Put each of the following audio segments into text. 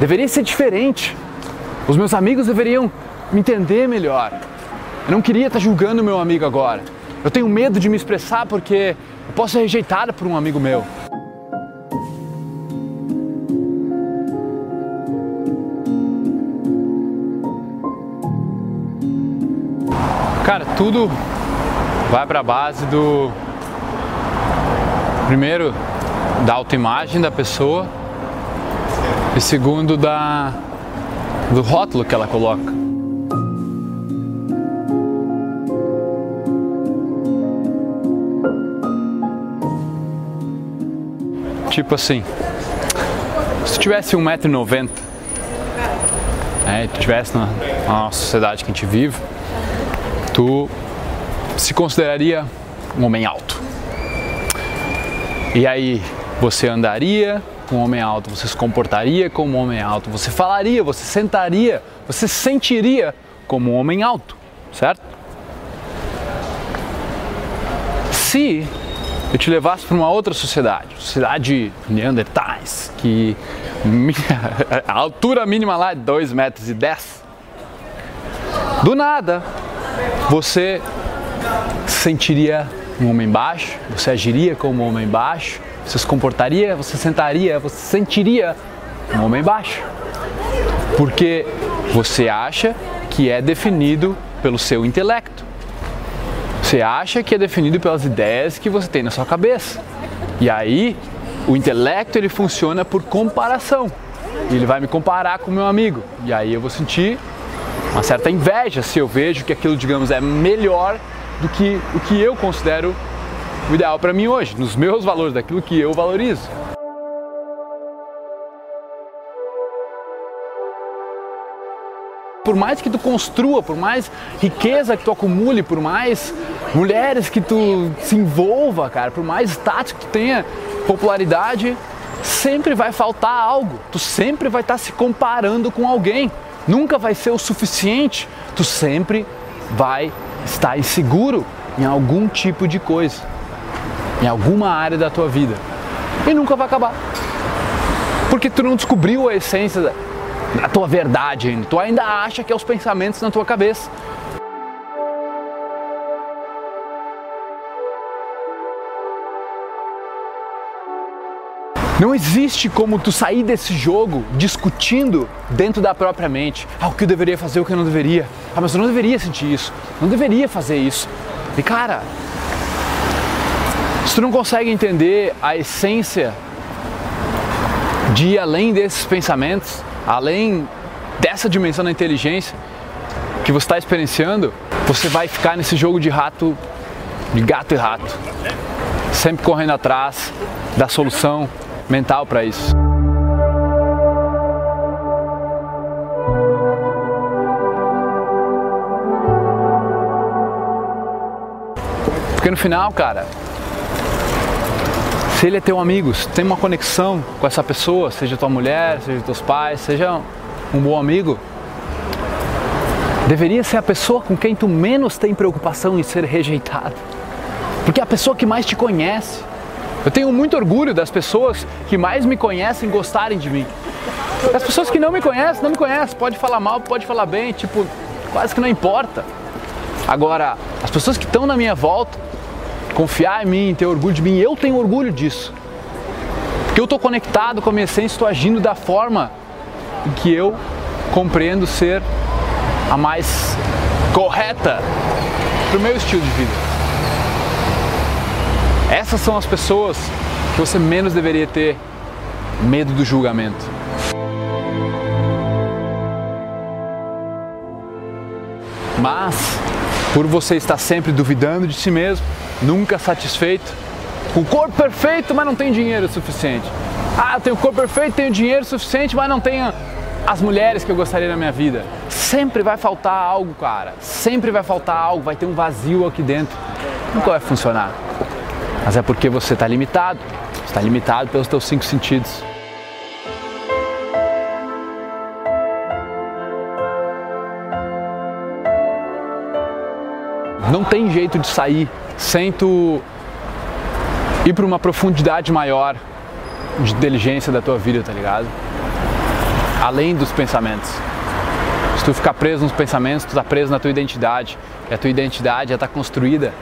deveria ser diferente. Os meus amigos deveriam me entender melhor. Eu não queria estar julgando meu amigo agora. Eu tenho medo de me expressar porque eu posso ser rejeitada por um amigo meu. Cara, tudo vai para a base do primeiro da autoimagem da pessoa e segundo da do rótulo que ela coloca. Tipo assim, se tivesse 1,90m, né, tivesse na, na nossa sociedade que a gente vive, tu se consideraria um homem alto. E aí você andaria com um homem alto, você se comportaria como um homem alto, você falaria, você sentaria, você sentiria como um homem alto, certo? Se eu te levasse para uma outra sociedade, sociedade neandertais, que a altura mínima lá é 2 metros e 10, do nada você sentiria um homem baixo, você agiria como um homem baixo, você se comportaria, você sentaria, você sentiria um homem baixo. Porque você acha que é definido pelo seu intelecto. Você acha que é definido pelas ideias que você tem na sua cabeça. E aí, o intelecto ele funciona por comparação. Ele vai me comparar com o meu amigo. E aí eu vou sentir uma certa inveja se eu vejo que aquilo, digamos, é melhor do que o que eu considero o ideal para mim hoje, nos meus valores, daquilo que eu valorizo. Por mais que tu construa, por mais riqueza que tu acumule, por mais mulheres que tu se envolva, cara, por mais status que tu tenha, popularidade, sempre vai faltar algo. Tu sempre vai estar se comparando com alguém nunca vai ser o suficiente. Tu sempre vai estar inseguro em algum tipo de coisa, em alguma área da tua vida. E nunca vai acabar. Porque tu não descobriu a essência da, tua verdade ainda. Tu ainda acha que é os pensamentos na tua cabeça. Não existe como tu sair desse jogo discutindo dentro da própria mente. Ah, o que eu deveria fazer, o que eu não deveria. Ah, mas eu não deveria sentir isso. Não deveria fazer isso. E cara, se tu não consegue entender a essência de ir além desses pensamentos, além dessa dimensão da inteligência que você está experienciando, você vai ficar nesse jogo de rato, de gato e rato, sempre correndo atrás da solução, mental para isso. Porque no final, cara, se ele é teu amigo, se tem uma conexão com essa pessoa, seja tua mulher, seja teus pais, seja um bom amigo, deveria ser a pessoa com quem tu menos tem preocupação em ser rejeitado. Porque é a pessoa que mais te conhece, eu tenho muito orgulho das pessoas que mais me conhecem gostarem de mim. As pessoas que não me conhecem, não me conhecem. Pode falar mal, pode falar bem, tipo, quase que não importa. Agora, as pessoas que estão na minha volta, confiar em mim, ter orgulho de mim, eu tenho orgulho disso. Porque eu estou conectado com a minha essência, estou agindo da forma que eu compreendo ser a mais correta para o meu estilo de vida. Essas são as pessoas que você menos deveria ter medo do julgamento. Mas, por você estar sempre duvidando de si mesmo, nunca satisfeito, com o corpo perfeito, mas não tem dinheiro suficiente. Ah, eu tenho o corpo perfeito, tenho dinheiro suficiente, mas não tenho as mulheres que eu gostaria na minha vida. Sempre vai faltar algo, cara. Sempre vai faltar algo, vai ter um vazio aqui dentro. Nunca vai funcionar mas é porque você está limitado, está limitado pelos teus cinco sentidos. Não tem jeito de sair sem tu ir para uma profundidade maior de inteligência da tua vida, tá ligado? além dos pensamentos. Se tu ficar preso nos pensamentos, tu está preso na tua identidade. E a tua identidade já está construída.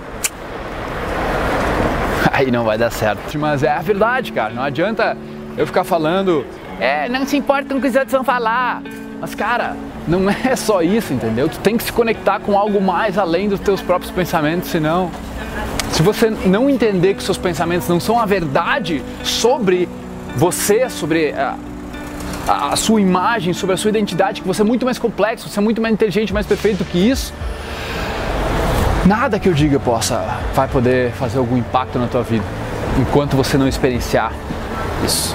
Aí não vai dar certo. Mas é a verdade, cara. Não adianta eu ficar falando, é, não se importa com os outros vão falar. Mas, cara, não é só isso, entendeu? Tu tem que se conectar com algo mais além dos teus próprios pensamentos, senão. Se você não entender que seus pensamentos não são a verdade sobre você, sobre a, a, sua imagem, sobre a sua identidade, que você é muito mais complexo, você é muito mais inteligente, mais perfeito que isso, nada que eu diga possa vai poder fazer algum impacto na tua vida enquanto você não experienciar isso.